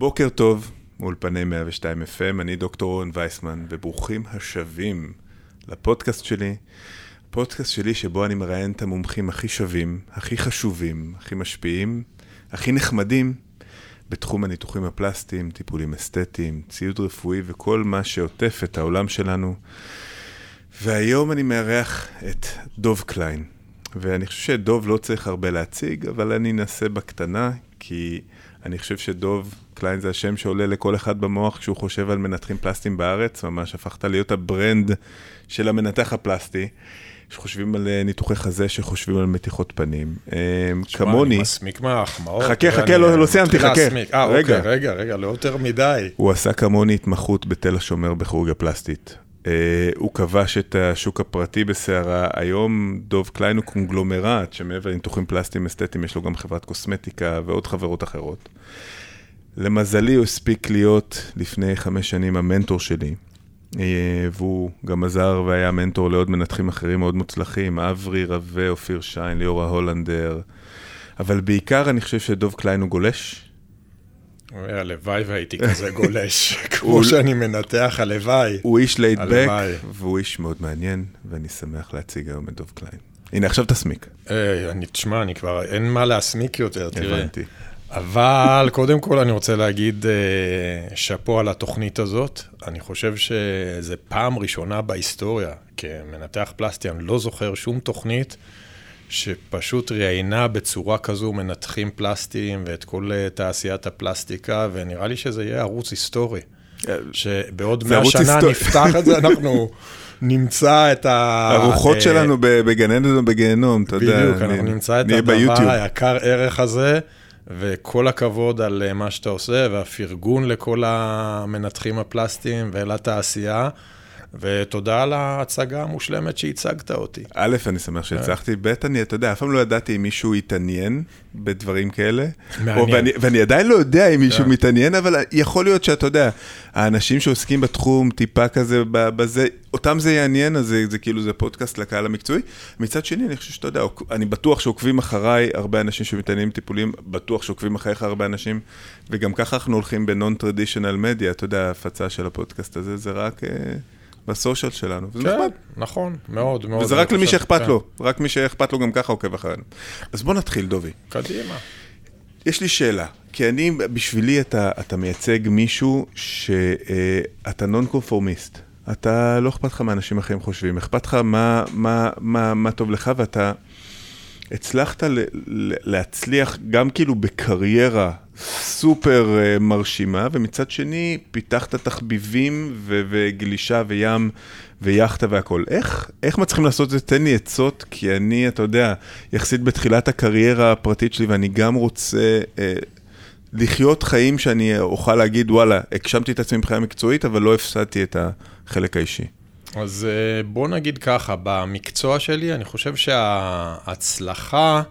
בוקר טוב, מאולפני 102 FM, אני דוקטור אורן וייסמן, וברוכים השבים לפודקאסט שלי. פודקאסט שלי שבו אני מראיין את המומחים הכי שווים, הכי חשובים, הכי משפיעים, הכי נחמדים בתחום הניתוחים הפלסטיים, טיפולים אסתטיים, ציוד רפואי וכל מה שעוטף את העולם שלנו. והיום אני מארח את דוב קליין. ואני חושב שדוב לא צריך הרבה להציג, אבל אני אנסה בקטנה, כי אני חושב שדוב קליין זה השם שעולה לכל אחד במוח כשהוא חושב על מנתחים פלסטיים בארץ, ממש הפכת להיות ה brand של המנתח הפלסטי. שחושבים על אה, ניתוחי חזה, שחושבים על מתיחות פנים. אה, כמוני... אני מסמיק מההחמאות. חכה, חכה, לא, לא סיימתי, חכה. אה, רגע, אוקיי, רגע, רגע, לא יותר מדי. הוא עשה כמוני התמחות בתל השומר בכירורגיה פלסטית. Uh, הוא כבש את השוק הפרטי בסערה. היום דוב קליין הוא קונגלומרט, שמעבר לניתוחים פלסטיים אסתטיים, יש לו גם חברת קוסמטיקה ועוד חברות אחרות. למזלי, הוא הספיק להיות לפני חמש שנים המנטור שלי, uh, והוא גם עזר והיה מנטור לעוד מנתחים אחרים מאוד מוצלחים, אברי רווה, אופיר שיין, ליאורה הולנדר. אבל בעיקר אני חושב שדוב קליין הוא גולש, הלוואי והייתי כזה גולש, כמו שאני מנתח, הלוואי. הוא איש laid back, והוא איש מאוד מעניין, ואני שמח להציג היום את דוב קליין. הנה, עכשיו תסמיק. אני, תשמע, אני כבר, אין מה להסמיק יותר, תראה. הבנתי. אבל קודם כל אני רוצה להגיד אה, שאפו על התוכנית הזאת. אני חושב שזו פעם ראשונה בהיסטוריה, כמנתח פלסטי, אני לא זוכר שום תוכנית שפשוט ראיינה בצורה כזו מנתחים פלסטיים ואת כל אה, תעשיית הפלסטיקה, ונראה לי שזה יהיה ערוץ היסטורי. אה, שבעוד מאה שנה נפתח את זה, אנחנו נמצא את ה... הרוחות אה, שלנו בגן עדן ובגיהנום, אתה יודע. בדיוק, אנחנו נמצא את הדבר היקר ערך הזה. וכל הכבוד על מה שאתה עושה, והפרגון לכל המנתחים הפלסטיים ולתעשייה. ותודה על ההצגה המושלמת שהצגת אותי. א', אני שמח שהצלחתי, ב', אני, אתה יודע, אף פעם לא ידעתי אם מישהו יתעניין בדברים כאלה. מעניין. ואני, ואני עדיין לא יודע אם מישהו כן. מתעניין, אבל יכול להיות שאתה יודע, האנשים שעוסקים בתחום טיפה כזה, בזה, אותם זה יעניין, אז זה, זה כאילו, זה פודקאסט לקהל המקצועי. מצד שני, אני חושב שאתה יודע, אני בטוח שעוקבים אחריי הרבה אנשים שמתעניינים טיפולים, בטוח שעוקבים אחריך הרבה אנשים, וגם ככה אנחנו הולכים בנון טרדישיונל מדיה, אתה יודע, ההפצה של הפודקאסט הזה, זה רק... בסושיאל שלנו, וזה כן, נחמד. נכון, מאוד, מאוד. וזה רק למי שאכפת כן. לו, רק מי שאכפת לו גם ככה עוקב אחרינו. אז בוא נתחיל, דובי. קדימה. יש לי שאלה, כי אני, בשבילי אתה, אתה מייצג מישהו שאתה נון קונפורמיסט. אתה, לא אכפת לך מה אנשים אחרים חושבים, אכפת לך מה, מה, מה, מה טוב לך, ואתה הצלחת ל, ל, להצליח גם כאילו בקריירה סופר uh, מרשימה, ומצד שני פיתחת תחביבים ו- וגלישה וים ויאכטה והכל. איך, איך מצליחים לעשות את זה? תן לי עצות, כי אני, אתה יודע, יחסית בתחילת הקריירה הפרטית שלי, ואני גם רוצה uh, לחיות חיים שאני אוכל להגיד, וואלה, הגשמתי את עצמי מבחינה מקצועית, אבל לא הפסדתי את החלק האישי. אז uh, בוא נגיד ככה, במקצוע שלי, אני חושב שההצלחה...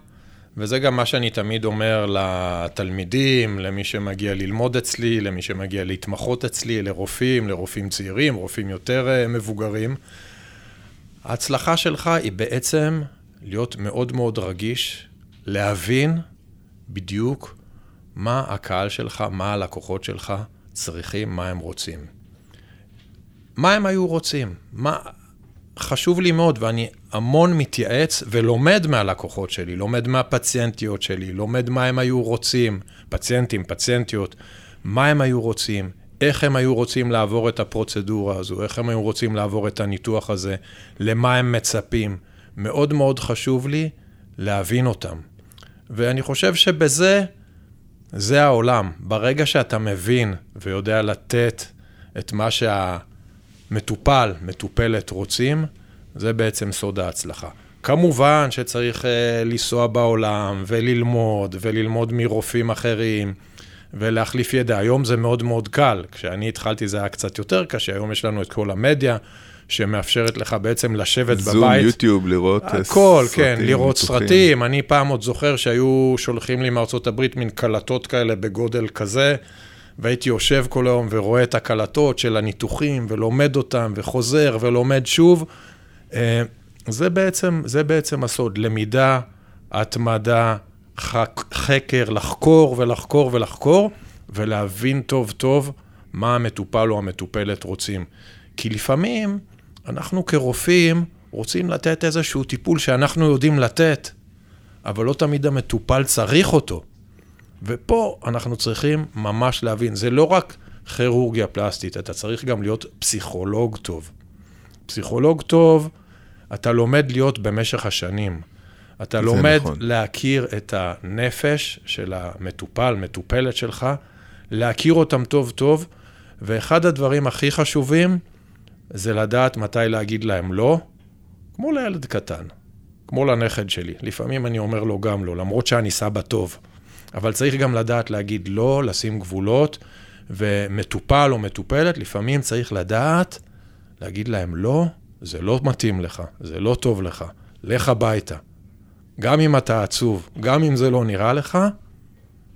וזה גם מה שאני תמיד אומר לתלמידים, למי שמגיע ללמוד אצלי, למי שמגיע להתמחות אצלי, לרופאים, לרופאים צעירים, רופאים יותר uh, מבוגרים. ההצלחה שלך היא בעצם להיות מאוד מאוד רגיש, להבין בדיוק מה הקהל שלך, מה הלקוחות שלך צריכים, מה הם רוצים. מה הם היו רוצים? מה, חשוב לי מאוד, ואני המון מתייעץ ולומד מהלקוחות שלי, לומד מהפציינטיות שלי, לומד מה הם היו רוצים, פציינטים, פציינטיות, מה הם היו רוצים, איך הם היו רוצים לעבור את הפרוצדורה הזו, איך הם היו רוצים לעבור את הניתוח הזה, למה הם מצפים. מאוד מאוד חשוב לי להבין אותם. ואני חושב שבזה, זה העולם. ברגע שאתה מבין ויודע לתת את מה שה... מטופל, מטופלת רוצים, זה בעצם סוד ההצלחה. כמובן שצריך uh, לנסוע בעולם וללמוד, וללמוד מרופאים אחרים, ולהחליף ידע. היום זה מאוד מאוד קל. כשאני התחלתי זה היה קצת יותר קשה, היום יש לנו את כל המדיה. שמאפשרת לך בעצם לשבת זום, בבית. זום, יוטיוב, לראות הכל, סרטים. הכל, כן, לראות מתוחים. סרטים. אני פעם עוד זוכר שהיו שולחים לי מארצות הברית מין קלטות כאלה בגודל כזה, והייתי יושב כל היום ורואה את הקלטות של הניתוחים, ולומד אותם, וחוזר ולומד שוב. אה, זה בעצם, זה בעצם הסוד, למידה, התמדה, חקר, לחקור ולחקור ולחקור, ולהבין טוב טוב מה המטופל או המטופלת רוצים. כי לפעמים אנחנו כרופאים רוצים לתת איזשהו טיפול שאנחנו יודעים לתת, אבל לא תמיד המטופל צריך אותו. ופה אנחנו צריכים ממש להבין, זה לא רק כירורגיה פלסטית, אתה צריך גם להיות פסיכולוג טוב. פסיכולוג טוב, אתה לומד להיות במשך השנים. אתה לומד נכון. להכיר את הנפש של המטופל, מטופלת שלך, להכיר אותם טוב טוב, ואחד הדברים הכי חשובים זה לדעת מתי להגיד להם לא, כמו לילד קטן, כמו לנכד שלי. לפעמים אני אומר לו גם לא, למרות שאני סבא טוב. אבל צריך גם לדעת להגיד לא, לשים גבולות, ומטופל או מטופלת, לפעמים צריך לדעת להגיד להם לא, זה לא מתאים לך, זה לא טוב לך, לך הביתה. גם אם אתה עצוב, גם אם זה לא נראה לך,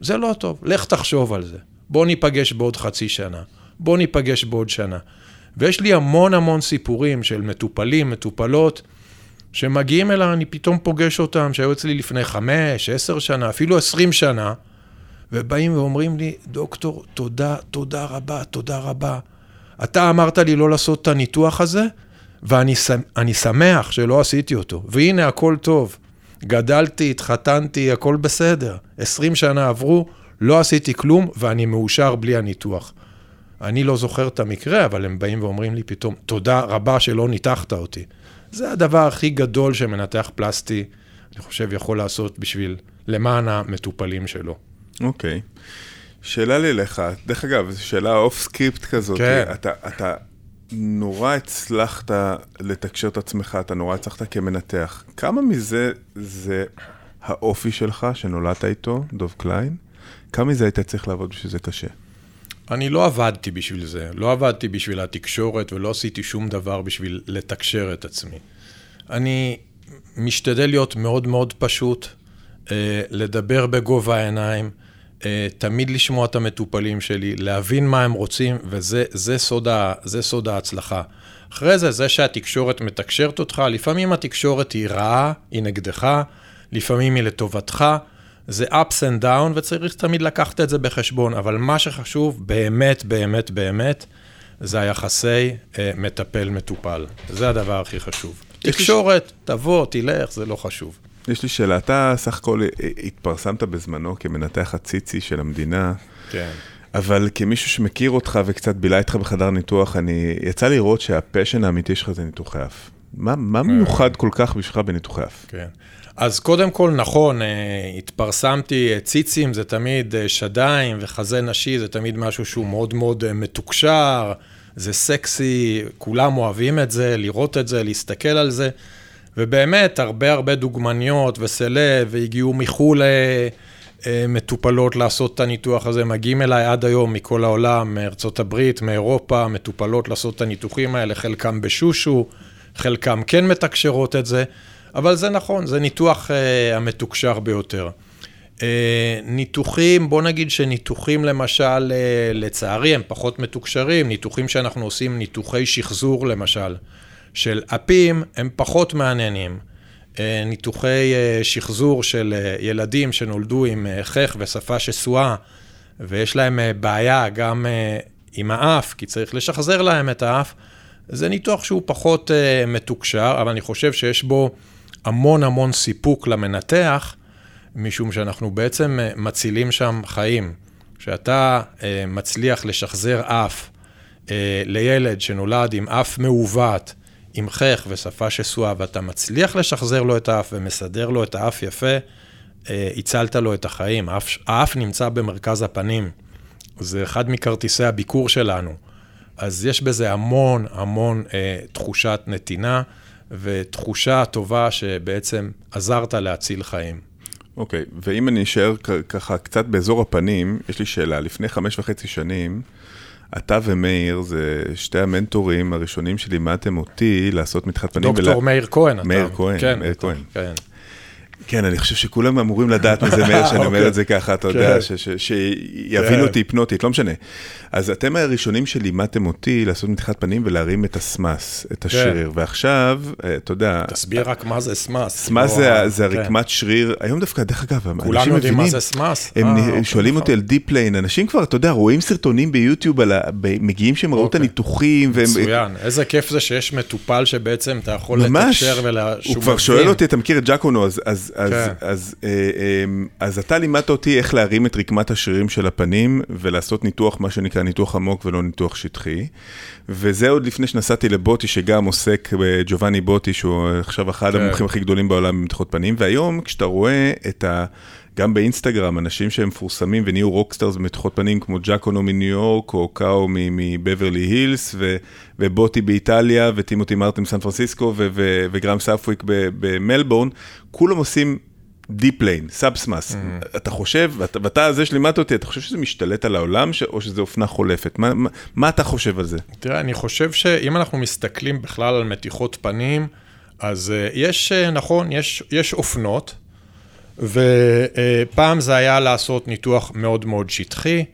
זה לא טוב, לך תחשוב על זה. בוא ניפגש בעוד חצי שנה, בוא ניפגש בעוד שנה. ויש לי המון המון סיפורים של מטופלים, מטופלות, שמגיעים אליי, אני פתאום פוגש אותם, שהיו אצלי לפני חמש, עשר שנה, אפילו עשרים שנה, ובאים ואומרים לי, דוקטור, תודה, תודה רבה, תודה רבה. אתה אמרת לי לא לעשות את הניתוח הזה, ואני שמח שלא עשיתי אותו. והנה, הכל טוב. גדלתי, התחתנתי, הכל בסדר. עשרים שנה עברו, לא עשיתי כלום, ואני מאושר בלי הניתוח. אני לא זוכר את המקרה, אבל הם באים ואומרים לי פתאום, תודה רבה שלא ניתחת אותי. זה הדבר הכי גדול שמנתח פלסטי, אני חושב, יכול לעשות בשביל, למען המטופלים שלו. אוקיי. Okay. שאלה לי לך, דרך אגב, זו שאלה off script כזאת. כן. אתה, אתה נורא הצלחת לתקשר את עצמך, אתה נורא הצלחת כמנתח. כמה מזה זה האופי שלך, שנולדת איתו, דוב קליין? כמה מזה היית צריך לעבוד בשביל זה קשה? אני לא עבדתי בשביל זה, לא עבדתי בשביל התקשורת ולא עשיתי שום דבר בשביל לתקשר את עצמי. אני משתדל להיות מאוד מאוד פשוט, אה, לדבר בגובה העיניים, תמיד לשמוע את המטופלים שלי, להבין מה הם רוצים, וזה זה סוד, ה, זה סוד ההצלחה. אחרי זה, זה שהתקשורת מתקשרת אותך, לפעמים התקשורת היא רעה, היא נגדך, לפעמים היא לטובתך. זה ups and down, וצריך תמיד לקחת את זה בחשבון, אבל מה שחשוב באמת, באמת, באמת, זה היחסי אה, מטפל-מטופל. זה הדבר הכי חשוב. תקשורת. תבוא, תלך, זה לא חשוב. יש לי שאלה, אתה סך הכל התפרסמת בזמנו כמנתח הציצי של המדינה. כן. אבל כמישהו שמכיר אותך וקצת בילה איתך בחדר ניתוח, אני, יצא לי לראות שהפשן האמיתי שלך זה ניתוחי אף. מה, מה אה. מיוחד כל כך בשבילך בניתוחי אף? כן. אז קודם כל, נכון, אה, התפרסמתי, אה, ציצים זה תמיד אה, שדיים, וחזה נשי זה תמיד משהו שהוא מאוד מאוד מתוקשר, זה סקסי, כולם אוהבים את זה, לראות את זה, להסתכל על זה, ובאמת, הרבה הרבה דוגמניות וסלב, והגיעו מחו"ל מטופלות לעשות את הניתוח הזה, מגיעים אליי עד היום מכל העולם, מארצות הברית, מאירופה, מטופלות לעשות את הניתוחים האלה, חלקם בשושו, חלקם כן מתקשרות את זה. אבל זה נכון, זה ניתוח uh, המתוקשר ביותר. Uh, ניתוחים, בוא נגיד שניתוחים למשל, uh, לצערי, הם פחות מתוקשרים, ניתוחים שאנחנו עושים, ניתוחי שחזור למשל, של אפים, הם פחות מעניינים. Uh, ניתוחי uh, שחזור של uh, ילדים שנולדו עם חך ושפה שסועה, ויש להם בעיה גם עם האף, כי צריך לשחזר להם את האף, זה ניתוח שהוא פחות מתוקשר, אבל אני חושב שיש בו... המון המון סיפוק למנתח, משום שאנחנו בעצם אה, מצילים שם חיים. כשאתה אה, מצליח לשחזר אף אה, לילד שנולד עם אף מעוות, עם חך ושפה שסועה, ואתה מצליח לשחזר לו את האף ומסדר לו את האף יפה, הצלת לו את החיים. האף, האף נמצא במרכז הפנים. זה אחד מכרטיסי הביקור שלנו. אז יש בזה המון המון אה, תחושת נתינה. ותחושה טובה שבעצם עזרת להציל חיים. אוקיי, okay, ואם אני אשאר ככה קצת באזור הפנים, יש לי שאלה. לפני חמש וחצי שנים, אתה ומאיר, זה שתי המנטורים הראשונים שלימדתם אותי לעשות מתחת פנים. דוקטור ולה... מאיר כהן. מאיר אתה... כהן, כן, מאיר כהן. כן. כן, אני חושב שכולם אמורים לדעת מזה, מאיר, שאני אומר אוקיי. את זה ככה, אתה יודע, כן. שיבינו כן. אותי היפנוטית, לא משנה. אז אתם הראשונים שלימדתם אותי לעשות מתיחת פנים ולהרים את ה SMAS, את השריר, ועכשיו, אה, אתה יודע, תסביר רק מה זה. SMAS לא, זה כן. הרקמת שריר, היום דווקא, דרך אגב, אנשים כולם יודעים מה מבינים, זה SMAS. הם אה, אוקיי, שואלים אותי נכון. על deep plane, אנשים כבר, אתה יודע, רואים סרטונים ביוטיוב, מגיעים שהם ראו את אוקיי. הניתוחים, והם... מצוין. איזה כיף זה שיש מטופל שבעצם אתה יכול ממש, לתקשר ולה... הוא שהוא כבר. שואל אותי, אתה מכיר את ג'קונו, אז, אז, אז, כן. אז, אה, אה, אז אתה לימדת אותי איך להרים את רקמת השרירים של הפנים ולעשות ניתוח, מה שנקרא ניתוח עמוק ולא ניתוח שטחי. וזה עוד לפני שנסעתי לבוטי, שגם עוסק בג'ובאני בוטי, שהוא עכשיו אחד כן. המומחים הכי גדולים בעולם במתיחות פנים, והיום כשאתה רואה את ה... גם באינסטגרם, אנשים שהם מפורסמים ונהיו rockstars במתיחות פנים, כמו ג'קונו מניו יורק, או קאו מבברלי הילס, ו- ובוטי באיטליה, וטימותי מרטין מסן פרנסיסקו, ו- ו- וגרם ספוויק ב- במלבורן, כולם עושים deep plane, sub-SMAS. אתה חושב, ואתה, ואתה זה שלימדת אותי, אתה חושב שזה משתלט על העולם, ש- או שזה אופנה חולפת? מה, מה, מה אתה חושב על זה? תראה, אני חושב שאם אנחנו מסתכלים בכלל על מתיחות פנים, אז אה, יש, אה, נכון, יש, יש אופנות, ופעם זה היה לעשות ניתוח מאוד מאוד שטחי,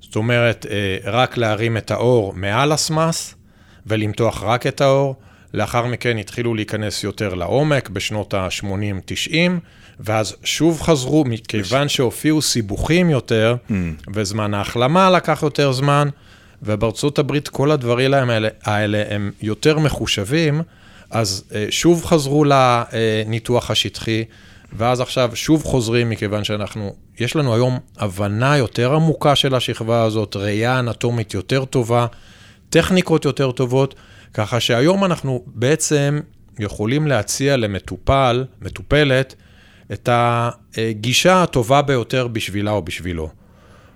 זאת אומרת, אה, רק להרים את האור מעל ה SMAS, ולמתוח רק את האור. לאחר מכן התחילו להיכנס יותר לעומק בשנות ה-80-90, ואז שוב חזרו, מכיוון שהופיעו סיבוכים יותר, וזמן ההחלמה לקח יותר זמן, ובארצות הברית כל הדברים האלה, האלה הם יותר מחושבים, אז אה, שוב חזרו לניתוח השטחי, ואז עכשיו שוב חוזרים, מכיוון שאנחנו, יש לנו היום הבנה יותר עמוקה של השכבה הזאת, ראייה אנטומית יותר טובה, טכניקות יותר טובות, ככה שהיום אנחנו בעצם יכולים להציע למטופל, מטופלת, את הגישה הטובה ביותר בשבילה או בשבילו.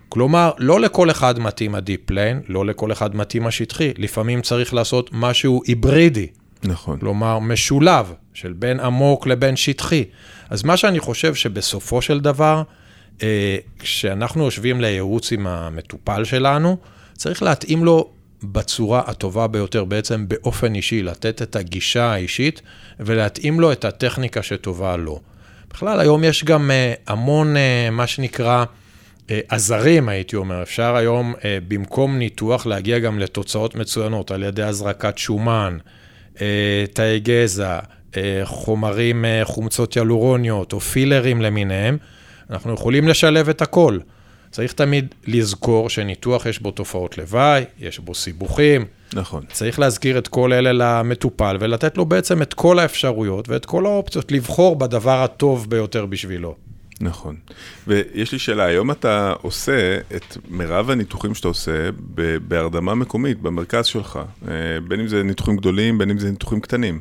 כלומר, לא לכל אחד מתאים ה deep plane, לא לכל אחד מתאים השטחי, לפעמים צריך לעשות משהו היברידי, נכון. כלומר משולב, של בין עמוק לבין שטחי. אז מה שאני חושב שבסופו של דבר, אה, כשאנחנו יושבים לייעוץ עם המטופל שלנו, צריך להתאים לו בצורה הטובה ביותר, בעצם באופן אישי, לתת את הגישה האישית ולהתאים לו את הטכניקה שטובה לו. בכלל, היום יש גם אה, המון, אה, מה שנקרא, עזרים, הייתי אומר. אפשר היום, במקום ניתוח, להגיע גם לתוצאות מצוינות על ידי הזרקת שומן, תאי גזע, חומרים, אה, חומצות ילורוניות או פילרים למיניהם. אנחנו יכולים לשלב את הכל. צריך תמיד לזכור שניתוח יש בו תופעות לוואי, יש בו סיבוכים. נכון. צריך להזכיר את כל אלה למטופל ולתת לו בעצם את כל האפשרויות ואת כל האופציות לבחור בדבר הטוב ביותר בשבילו. נכון. ויש לי שאלה, היום אתה עושה את מירב הניתוחים שאתה עושה בהרדמה מקומית, במרכז שלך, אה, בין אם זה ניתוחים גדולים, בין אם זה ניתוחים קטנים.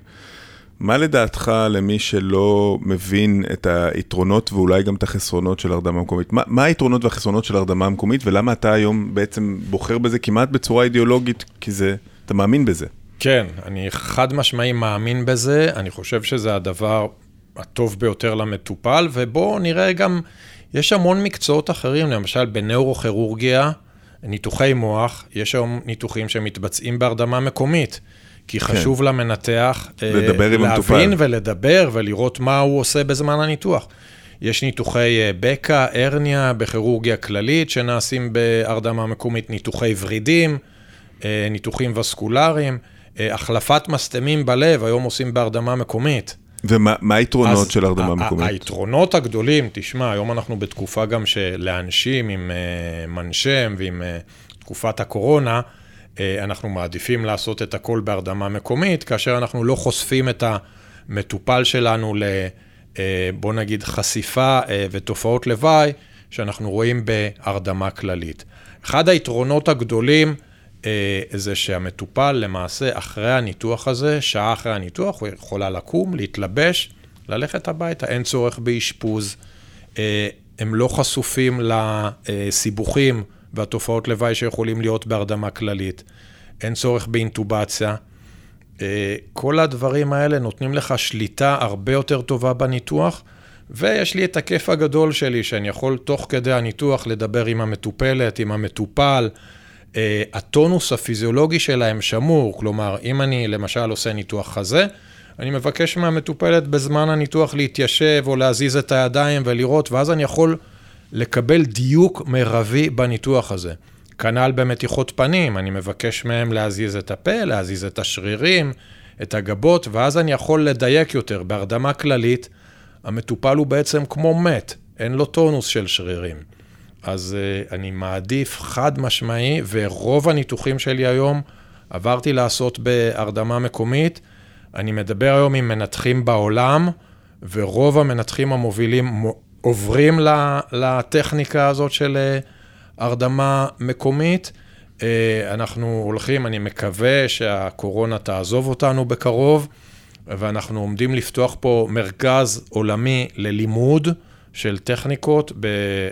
מה לדעתך למי שלא מבין את היתרונות ואולי גם את החסרונות של הרדמה מקומית? מה, מה היתרונות והחסרונות של הרדמה מקומית ולמה אתה היום בעצם בוחר בזה כמעט בצורה אידיאולוגית, כי זה, אתה מאמין בזה. כן, אני חד משמעי מאמין בזה, אני חושב שזה הדבר הטוב ביותר למטופל, ובואו נראה גם, יש המון מקצועות אחרים, למשל בנאורוכירורגיה, ניתוחי מוח, יש היום ניתוחים שמתבצעים בהרדמה מקומית. כי חשוב למנתח אה, כן. לדבר עם המטופל. להבין ולדבר ולראות מה הוא עושה בזמן הניתוח. יש ניתוחי אה, בקע, הרניה, בכירורגיה כללית, שנעשים בהרדמה מקומית, ניתוחי ורידים, אה, ניתוחים וסקולריים, החלפת מסתמים בלב, היום עושים בהרדמה מקומית. ומה מה היתרונות אז של הרדמה מקומית? היתרונות הגדולים, תשמע, היום אנחנו בתקופה גם שלאנשים עם אה, מנשם ועם אה, תקופת הקורונה, אנחנו מעדיפים לעשות את הכל בהרדמה מקומית, כאשר אנחנו לא חושפים את המטופל שלנו ל... אה, בוא נגיד, חשיפה אה, ותופעות לוואי שאנחנו רואים בהרדמה כללית. אחד היתרונות הגדולים אה, זה שהמטופל למעשה אחרי הניתוח הזה, שעה אחרי הניתוח, הוא יכולה לקום, להתלבש, ללכת הביתה, אין צורך באשפוז, אה, הם לא חשופים לסיבוכים והתופעות לוואי שיכולים להיות בהרדמה כללית, אין צורך באינטובציה. אה, כל הדברים האלה נותנים לך שליטה הרבה יותר טובה בניתוח, ויש לי את הכיף הגדול שלי, שאני יכול תוך כדי הניתוח לדבר עם המטופלת, עם המטופל. אה, הטונוס הפיזיולוגי שלהם שמור, כלומר, אם אני למשל עושה ניתוח חזה, אני מבקש מהמטופלת בזמן הניתוח להתיישב או להזיז את הידיים ולראות, ואז אני יכול לקבל דיוק מרבי בניתוח הזה. כנ"ל במתיחות פנים, אני מבקש מהם להזיז את הפה, להזיז את השרירים, את הגבות, ואז אני יכול לדייק יותר. בהרדמה כללית, המטופל הוא בעצם כמו מת, אין לו טונוס של שרירים. אז uh, אני מעדיף חד משמעי, ורוב הניתוחים שלי היום עברתי לעשות בהרדמה מקומית. אני מדבר היום עם מנתחים בעולם, ורוב המנתחים המובילים עוברים לטכניקה הזאת של אה, הרדמה מקומית. אה, אנחנו הולכים, אני מקווה שהקורונה תעזוב אותנו בקרוב, ואנחנו עומדים לפתוח פה מרכז עולמי ללימוד של טכניקות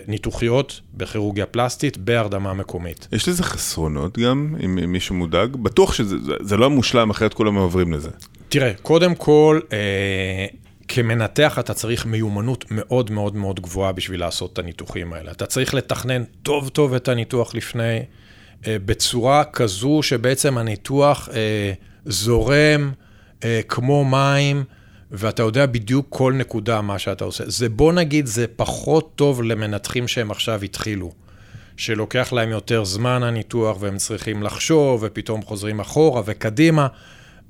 ניתוחיות בכירורגיה פלסטית בהרדמה מקומית. יש לזה חסרונות גם, אם מישהו מודאג? בטוח שזה זה לא מושלם, אחרת כולם עוברים לזה. תראה, קודם כל, אה, כמנתח אתה צריך מיומנות מאוד מאוד מאוד גבוהה בשביל לעשות את הניתוחים האלה. אתה צריך לתכנן טוב טוב את הניתוח לפני, אה, בצורה כזו שבעצם הניתוח אה, זורם אה, כמו מים, ואתה יודע בדיוק כל נקודה מה שאתה עושה. זה בוא נגיד, זה פחות טוב למנתחים שהם עכשיו התחילו. שלוקח להם יותר זמן הניתוח והם צריכים לחשוב ופתאום חוזרים אחורה וקדימה.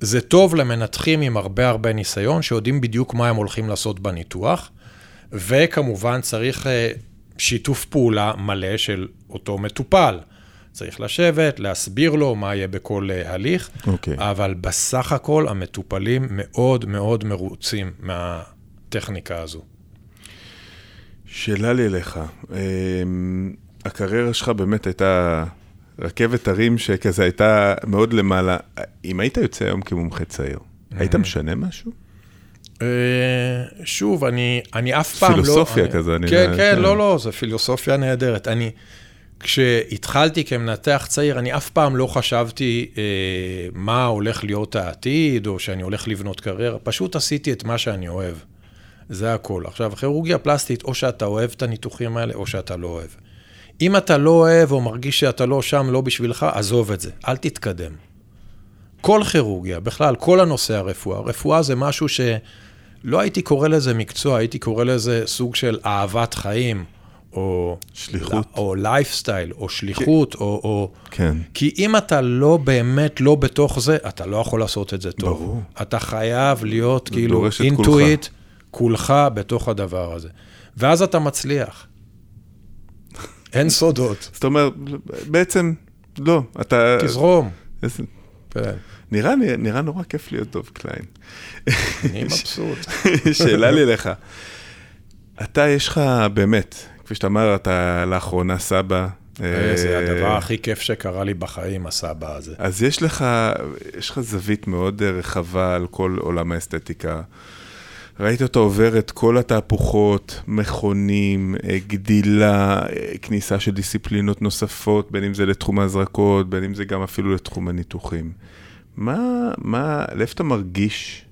זה טוב למנתחים עם הרבה הרבה ניסיון, שיודעים בדיוק מה הם הולכים לעשות בניתוח, וכמובן צריך אה, שיתוף פעולה מלא של אותו מטופל. צריך לשבת, להסביר לו מה יהיה בכל אה, הליך, okay. אוקיי. אבל בסך הכל המטופלים מאוד מאוד מרוצים מהטכניקה הזו. שאלה לי אליך, אמ, הקריירה שלך באמת הייתה רכבת הרים שכזה הייתה מאוד למעלה. אם היית יוצא היום כמומחה צעיר, היית משנה משהו? אה, שוב, אני, אני אף פעם לא... פילוסופיה כזה, אני... כן, כן, לא, לא, זו פילוסופיה נהדרת. אני, כשהתחלתי כמנתח צעיר, אני אף פעם לא חשבתי אה, מה הולך להיות העתיד, או שאני הולך לבנות קריירה, פשוט עשיתי את מה שאני אוהב. זה הכל. עכשיו, כירורגיה פלסטית, או שאתה אוהב את הניתוחים האלה, או שאתה לא אוהב. אם אתה לא אוהב או מרגיש שאתה לא שם, לא בשבילך, עזוב את זה, אל תתקדם. כל כירורגיה, בכלל, כל הנושא הרפואה. רפואה זה משהו שלא הייתי קורא לזה מקצוע, הייתי קורא לזה סוג של אהבת חיים, או... שליחות. או לייפסטייל, או שליחות, כן. או, או... כן. כי אם אתה לא באמת לא בתוך זה, אתה לא יכול לעשות את זה טוב. ברור. אתה חייב להיות כאילו into it, כולך בתוך הדבר הזה. ואז אתה מצליח. אין סודות. זאת אומרת, בעצם, לא, אתה... תזרום. כן. נראה, נראה נורא כיף להיות דוב קליין. אני מבסוט. שאלה לי לך, אתה, יש לך באמת, כפי שאתה אומר, אתה לאחרונה סבא. אה, זה הדבר הכי כיף שקרה לי בחיים, הסבא הזה. אז יש לך, יש לך זווית מאוד רחבה על כל עולם האסתטיקה. ראית אותו עובר את כל התהפוכות, מכונים, אה, גדילה, אה, כניסה של דיסציפלינות נוספות, בין אם זה לתחום ההזרקות, בין אם זה גם אפילו לתחום הניתוחים. מה, מה, לאיפה אתה מרגיש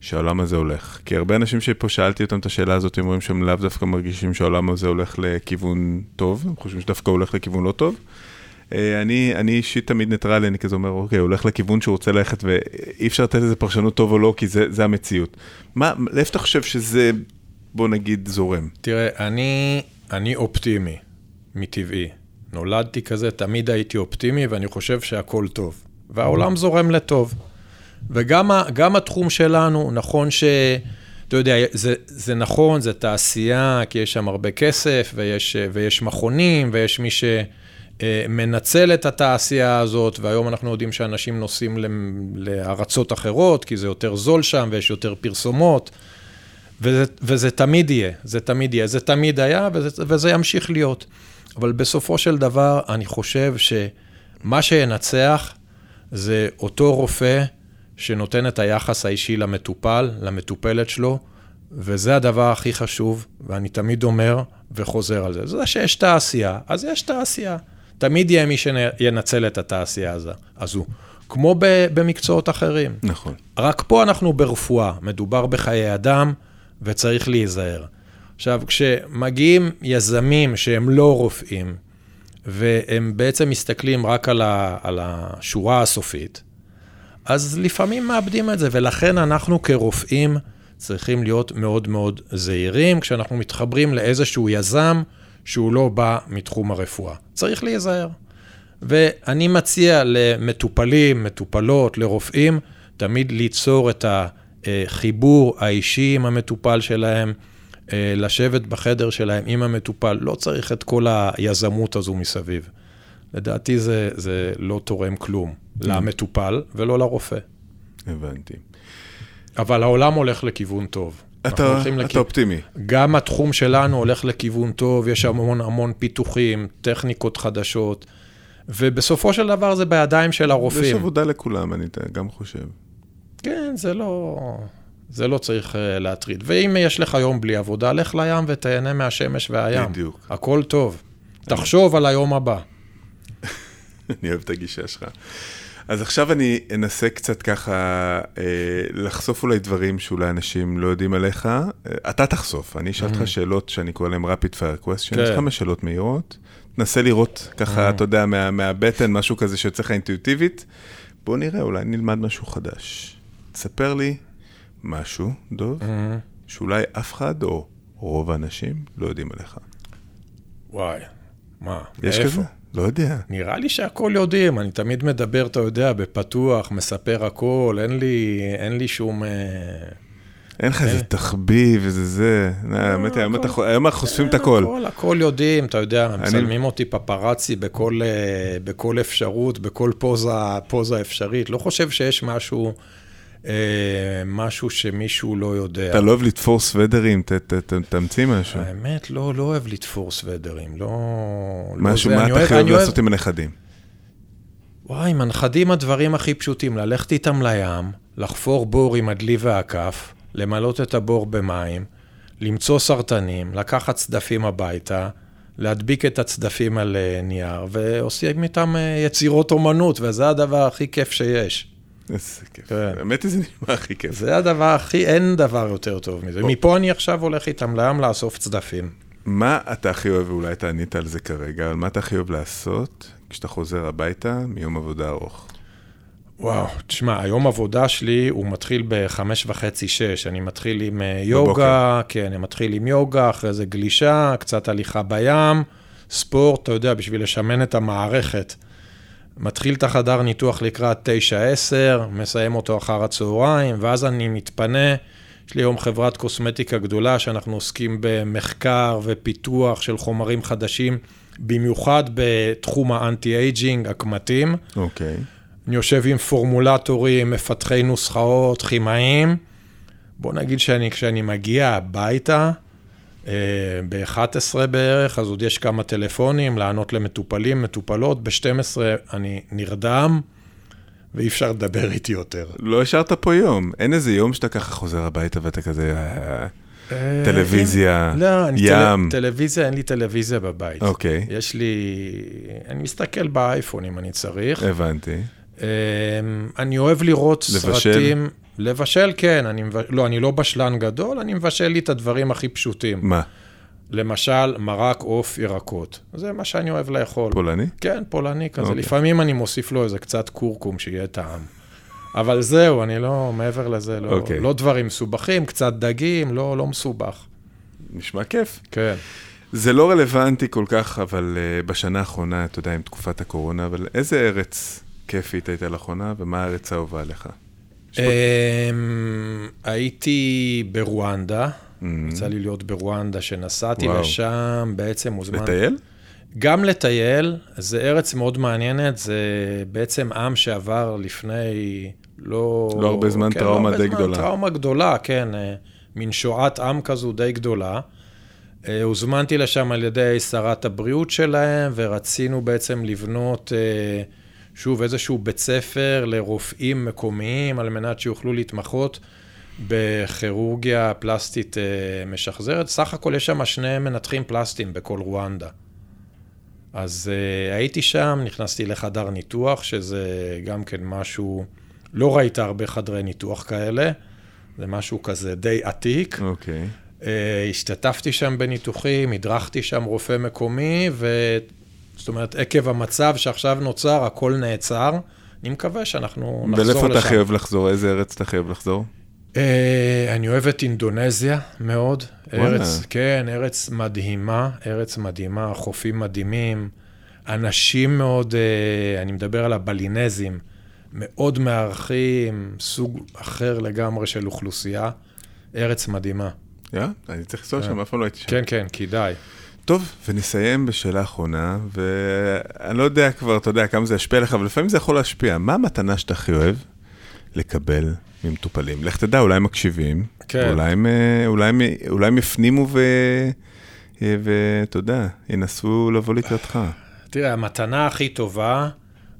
שהעולם הזה הולך? כי הרבה אנשים שפה שאלתי אותם את השאלה הזאת, הם אומרים שהם לאו דווקא מרגישים שהעולם הזה הולך לכיוון טוב, הם חושבים שדווקא הולך לכיוון לא טוב. אה, אני, אני אישית תמיד ניטרלי, אני כזה אומר, אוקיי, הולך לכיוון שהוא רוצה ללכת, ואי אפשר לתת לזה פרשנות טוב או לא, כי זה, זה המציאות. מה, לאיפה אתה חושב שזה, בוא נגיד, זורם? תראה, אני, אני אופטימי, מטבעי. נולדתי כזה, תמיד הייתי אופטימי, ואני חושב שהכל טוב. והעולם זורם לטוב. וגם התחום שלנו, נכון ש... אתה יודע, זה, זה נכון, זה תעשייה, כי יש שם הרבה כסף, ויש, ויש מכונים, ויש מי ש... אה, מנצל את התעשייה הזאת, והיום אנחנו יודעים שאנשים נוסעים לארצות אחרות, כי זה יותר זול שם ויש יותר פרסומות, וזה, וזה תמיד יהיה, זה תמיד יהיה, זה תמיד היה וזה, וזה ימשיך להיות. אבל בסופו של דבר, אני חושב שמה שינצח זה אותו רופא שנותן את היחס האישי למטופל, למטופלת שלו, וזה הדבר הכי חשוב, ואני תמיד אומר וחוזר על זה. זה שיש תעשייה, אז יש תעשייה. תמיד יהיה מי שינצל את התעשייה הזו, כמו במקצועות אחרים. נכון. רק פה אנחנו ברפואה, מדובר בחיי אדם וצריך להיזהר. עכשיו, כשמגיעים יזמים שהם לא רופאים, והם בעצם מסתכלים רק על, ה, על השורה הסופית, אז לפעמים מאבדים את זה, ולכן אנחנו כרופאים צריכים להיות מאוד מאוד זהירים כשאנחנו מתחברים לאיזשהו יזם שהוא לא בא מתחום הרפואה. צריך להיזהר. ואני מציע למטופלים, מטופלות, לרופאים, תמיד ליצור את החיבור האישי עם המטופל שלהם, לשבת בחדר שלהם עם המטופל, לא צריך את כל היזמות הזו מסביב. לדעתי זה, זה לא תורם כלום למטופל ולא לרופא. הבנתי. אבל העולם הולך לכיוון טוב. אתה, אתה לכ... אופטימי. גם התחום שלנו הולך לכיוון טוב, יש המון המון פיתוחים, טכניקות חדשות, ובסופו של דבר זה בידיים של הרופאים. יש עבודה לכולם, אני גם חושב. כן, זה לא... זה לא צריך uh, להטריד. ואם יש לך יום בלי עבודה, לך לים ותהנה מהשמש והים. בדיוק. הכל טוב. תחשוב על היום הבא. אני אוהב את הגישה שלך. אז עכשיו אני אנסה קצת ככה אה, לחשוף אולי דברים שאולי אנשים לא יודעים עליך. אה, אתה תחשוף, אני אשאל אותך mm-hmm. שאלות שאני קורא להן rapid fire questions, כן. כמה שאלות מהירות. תנסה לראות ככה, mm-hmm. אתה יודע, מה, מהבטן, משהו כזה שיוצא לך אינטואיטיבית. בוא נראה, אולי נלמד משהו חדש. תספר לי משהו, דוב, mm-hmm. שאולי אף אחד או רוב האנשים לא יודעים עליך. וואי, מה? יש? כזה? לא יודע. נראה לי שהכל יודעים, אני תמיד מדבר, אתה יודע, בפתוח, מספר הכל, אין לי, אין לי שום... אה, אין לך איזה תחביב, איזה זה. לא, האמת היא, היום אנחנו חושפים את הכל. הכל, הכל יודעים, אתה יודע, מצלמים אותי פפרצי אה, בכל אפשרות, בכל פוזה אפשרית. לא חושב שיש משהו... אה, משהו שמישהו לא יודע. אתה לא אוהב לתפור סוודרים? תמציא משהו. האמת, לא, לא אוהב לתפור סוודרים, לא... לא משהו, מה אתה הכי אוהב לעשות עם הנכדים? וואי, עם הנכדים הדברים הכי פשוטים, ללכת איתם לים, לחפור בור עם הדלי והכף, למלות את הבור במים, למצוא סרטנים, לקחת צדפים הביתה, להדביק את הצדפים על אה, נייר, ועושים איתם אה, יצירות אומנות, וזה הדבר הכי כיף שיש. איזה כיף. כן. האמת היא, זה נשמע הכי כיף. זה הדבר הכי, אין דבר יותר טוב מזה. מפה אני עכשיו הולך איתם לים לאסוף צדפים. מה אתה הכי אוהב, ואולי אתה ענית על זה כרגע, אבל מה אתה הכי אוהב לעשות כשאתה חוזר הביתה מיום עבודה ארוך? וואו, תשמע, היום עבודה שלי הוא מתחיל בחמש וחצי, שש. אני מתחיל עם אה, יוגה, כן, אני מתחיל עם יוגה, אחרי זה גלישה, קצת הליכה בים, ספורט, אתה יודע, בשביל לשמן את המערכת. מתחיל את החדר ניתוח לקראת 9-10, מסיים אותו אחר הצהריים, ואז אני מתפנה. יש לי היום חברת קוסמטיקה גדולה, שאנחנו עוסקים במחקר ופיתוח של חומרים חדשים, במיוחד בתחום האנטי-אייג'ינג, הקמטים. אוקיי. Okay. אני יושב עם פורמולטורים, מפתחי נוסחאות, כימאים. בוא נגיד שאני, כשאני מגיע הביתה, ב-11 בערך, אז עוד יש כמה טלפונים, לענות למטופלים, מטופלות. ב-12 אני נרדם, ואי אפשר לדבר איתי יותר. לא השארת פה יום. אין איזה יום שאתה ככה חוזר הביתה ואתה כזה... אה, אה, טלוויזיה, לא, ים. טלוויזיה, אין לי טלוויזיה בבית. אוקיי. יש לי... אני מסתכל באייפון אם אני צריך. הבנתי. אני אוהב לראות סרטים... לבשל, כן, אני, לא, אני לא בשלן גדול, אני מבשל לי את הדברים הכי פשוטים. מה? למשל, מרק עוף ירקות. זה מה שאני אוהב לאכול. פולני? כן, פולני כזה. אוקיי. לפעמים אני מוסיף לו איזה קצת קורקום, שיהיה טעם. אבל זהו, אני לא, מעבר לזה, לא. אוקיי. לא דברים מסובכים, קצת דגים, לא, לא מסובך. נשמע כיף. כן. זה לא רלוונטי כל כך, אבל uh, בשנה האחרונה, אתה יודע, עם תקופת הקורונה, אבל איזה ארץ כיפית הייתה לאחרונה, ומה הארץ האהובה לך? אמ, הייתי ברואנדה, mm-hmm. יצא לי להיות ברואנדה, שנסעתי לשם, בעצם מוזמן... לטייל? גם לטייל, זה ארץ מאוד מעניינת, זה בעצם עם שעבר לפני לא... לא הרבה זמן, כן, טראומה לא די זמן, גדולה. טראומה גדולה, כן, אה, מין שואת עם כזו די גדולה. אה, הוזמנתי לשם על ידי שרת הבריאות שלהם, ורצינו בעצם לבנות... אה, שוב, איזשהו בית ספר לרופאים מקומיים, על מנת שיוכלו להתמחות בכירורגיה פלסטית אה, משחזרת. סך הכל יש שם שני מנתחים פלסטיים בכל רואנדה. אז uh, הייתי שם, נכנסתי לחדר ניתוח, שזה גם כן משהו, לא ראית הרבה חדרי ניתוח כאלה, זה משהו כזה די עתיק. אוקיי. Okay. Uh, השתתפתי שם בניתוחים, הדרכתי שם רופא מקומי, ו... זאת אומרת, עקב המצב שעכשיו נוצר, הכל נעצר. אני מקווה שאנחנו נחזור לשם. ולאיפה אתה אוהב לחזור? איזה ארץ אתה אוהב לחזור? אה, אני אוהב את אינדונזיה מאוד. וואלה. ארץ, כן, ארץ מדהימה, ארץ מדהימה, חופים מדהימים, אנשים מאוד, אה, אני מדבר על הבלינזים, מאוד מארחים, סוג אחר לגמרי של אוכלוסייה. ארץ מדהימה. יא? אני צריך לנסוע שם, אף פעם לא הייתי שם. כן, כן, כדאי. טוב, ונסיים בשאלה אחרונה, ואני לא יודע כבר, אתה יודע, כמה זה ישפיע עליך, אבל לפעמים זה יכול להשפיע. מה המתנה שאתה הכי אוהב לקבל ממטופלים? לך תדע, אולי הם מקשיבים, כן. אולי הם, אה, אולי אולי הם יפנימו ו... אה, ואתה יודע, ינסו לבוא לקראתך. תראה, המתנה הכי טובה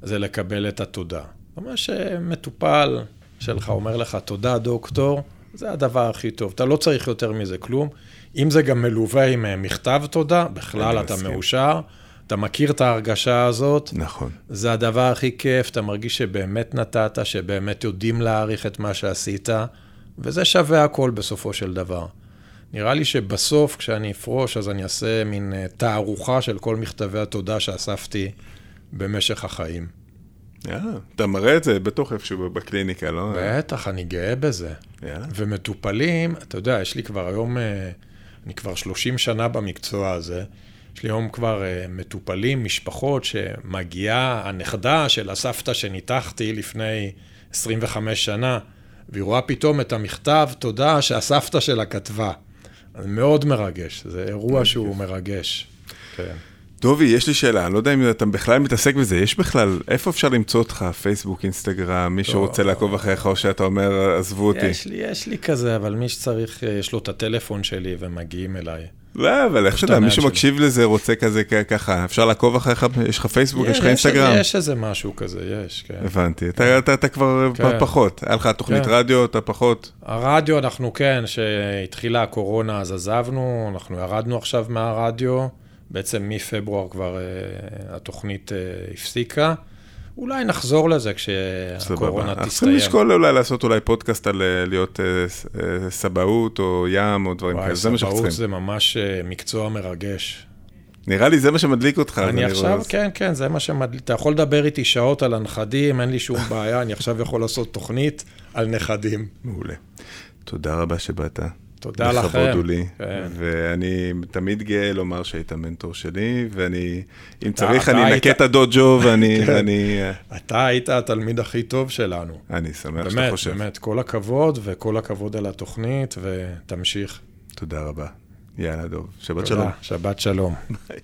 זה לקבל את התודה. ממש שמטופל שלך אומר לך, תודה, דוקטור, זה הדבר הכי טוב. אתה לא צריך יותר מזה כלום. אם זה גם מלווה עם אה, מכתב תודה, בכלל אתה מסכים. מאושר. אתה מכיר את ההרגשה הזאת, נכון. זה הדבר הכי כיף, אתה מרגיש שבאמת נתת, שבאמת יודעים להעריך את מה שעשית, וזה שווה הכל בסופו של דבר. נראה לי שבסוף, כשאני אפרוש, אז אני אעשה מין אה, תערוכה של כל מכתבי התודה שאספתי במשך החיים. יאללה, אתה מראה את זה בטוח איפשהו בקליניקה, לא? בטח, אני גאה בזה. יאללה. ומטופלים, אתה יודע, יש לי כבר היום, אה, אני כבר 30 שנה במקצוע הזה, יש לי היום כבר אה, מטופלים, משפחות שמגיעה הנכדה של הסבתא שניתחתי לפני 25 שנה, והיא רואה פתאום את המכתב תודה שהסבתא שלה כתבה. מאוד מרגש, זה אירוע שהוא מרגש. כן. דובי, יש לי שאלה, אני לא יודע אם אתה בכלל מתעסק בזה, יש בכלל, איפה אפשר למצוא אותך? פייסבוק, אינסטגרם, מי שרוצה לעקוב אחריך, או שאתה אומר, עזבו אותי. יש לי, יש לי כזה, אבל מי שצריך, אה, יש לו את הטלפון שלי ומגיעים אליי. לא, אבל איך שאתה, את מי שמקשיב לזה רוצה כזה ככה, אפשר לעקוב אחריך, יש לך פייסבוק, יש לך אינסטגרם? יש איזה משהו כזה, יש, כן. הבנתי, אתה- אתה אתה כבר כן. פחות, היה לך תוכנית כן. רדיו, אתה פחות. הרדיו, אנחנו כן, שהתחילה הקורונה אז עזבנו, אנחנו ירדנו עכשיו מהרדיו, בעצם מפברואר כבר אה, התוכנית אה, הפסיקה. אולי נחזור לזה כשהקורונה. אנחנו צריכים תסתיים. לשקול אולי לעשות אולי פודקאסט על אה, להיות אה, אה, סבאות או ים או דברים כאלה, זה מה שאנחנו סבאות צריכים. זה ממש מקצוע מרגש. נראה לי זה מה שמדליק אותך. אני רואה, עכשיו, אז- כן, כן, זה מה שמדליק. אתה יכול לדבר איתי שעות על הנכדים, אין לי שום בעיה, אני עכשיו יכול לעשות תוכנית על נכדים. מעולה. תודה רבה שבאת. תודה לכם. לכבוד הוא לי, כן. ואני תמיד גאה לומר שהיית מנטור שלי, ואני, אם אתה- צריך, אתה אני היית- אנקה את הדוג'ו, ואני, כן. ואני, אתה היית התלמיד הכי טוב שלנו. אני שמח שאתה באמת, חושב. באמת, כל הכבוד, וכל הכבוד על התוכנית, ותמשיך. תודה רבה. יאללה, דוב. שבת תודה. שלום. שבת שלום. ביי.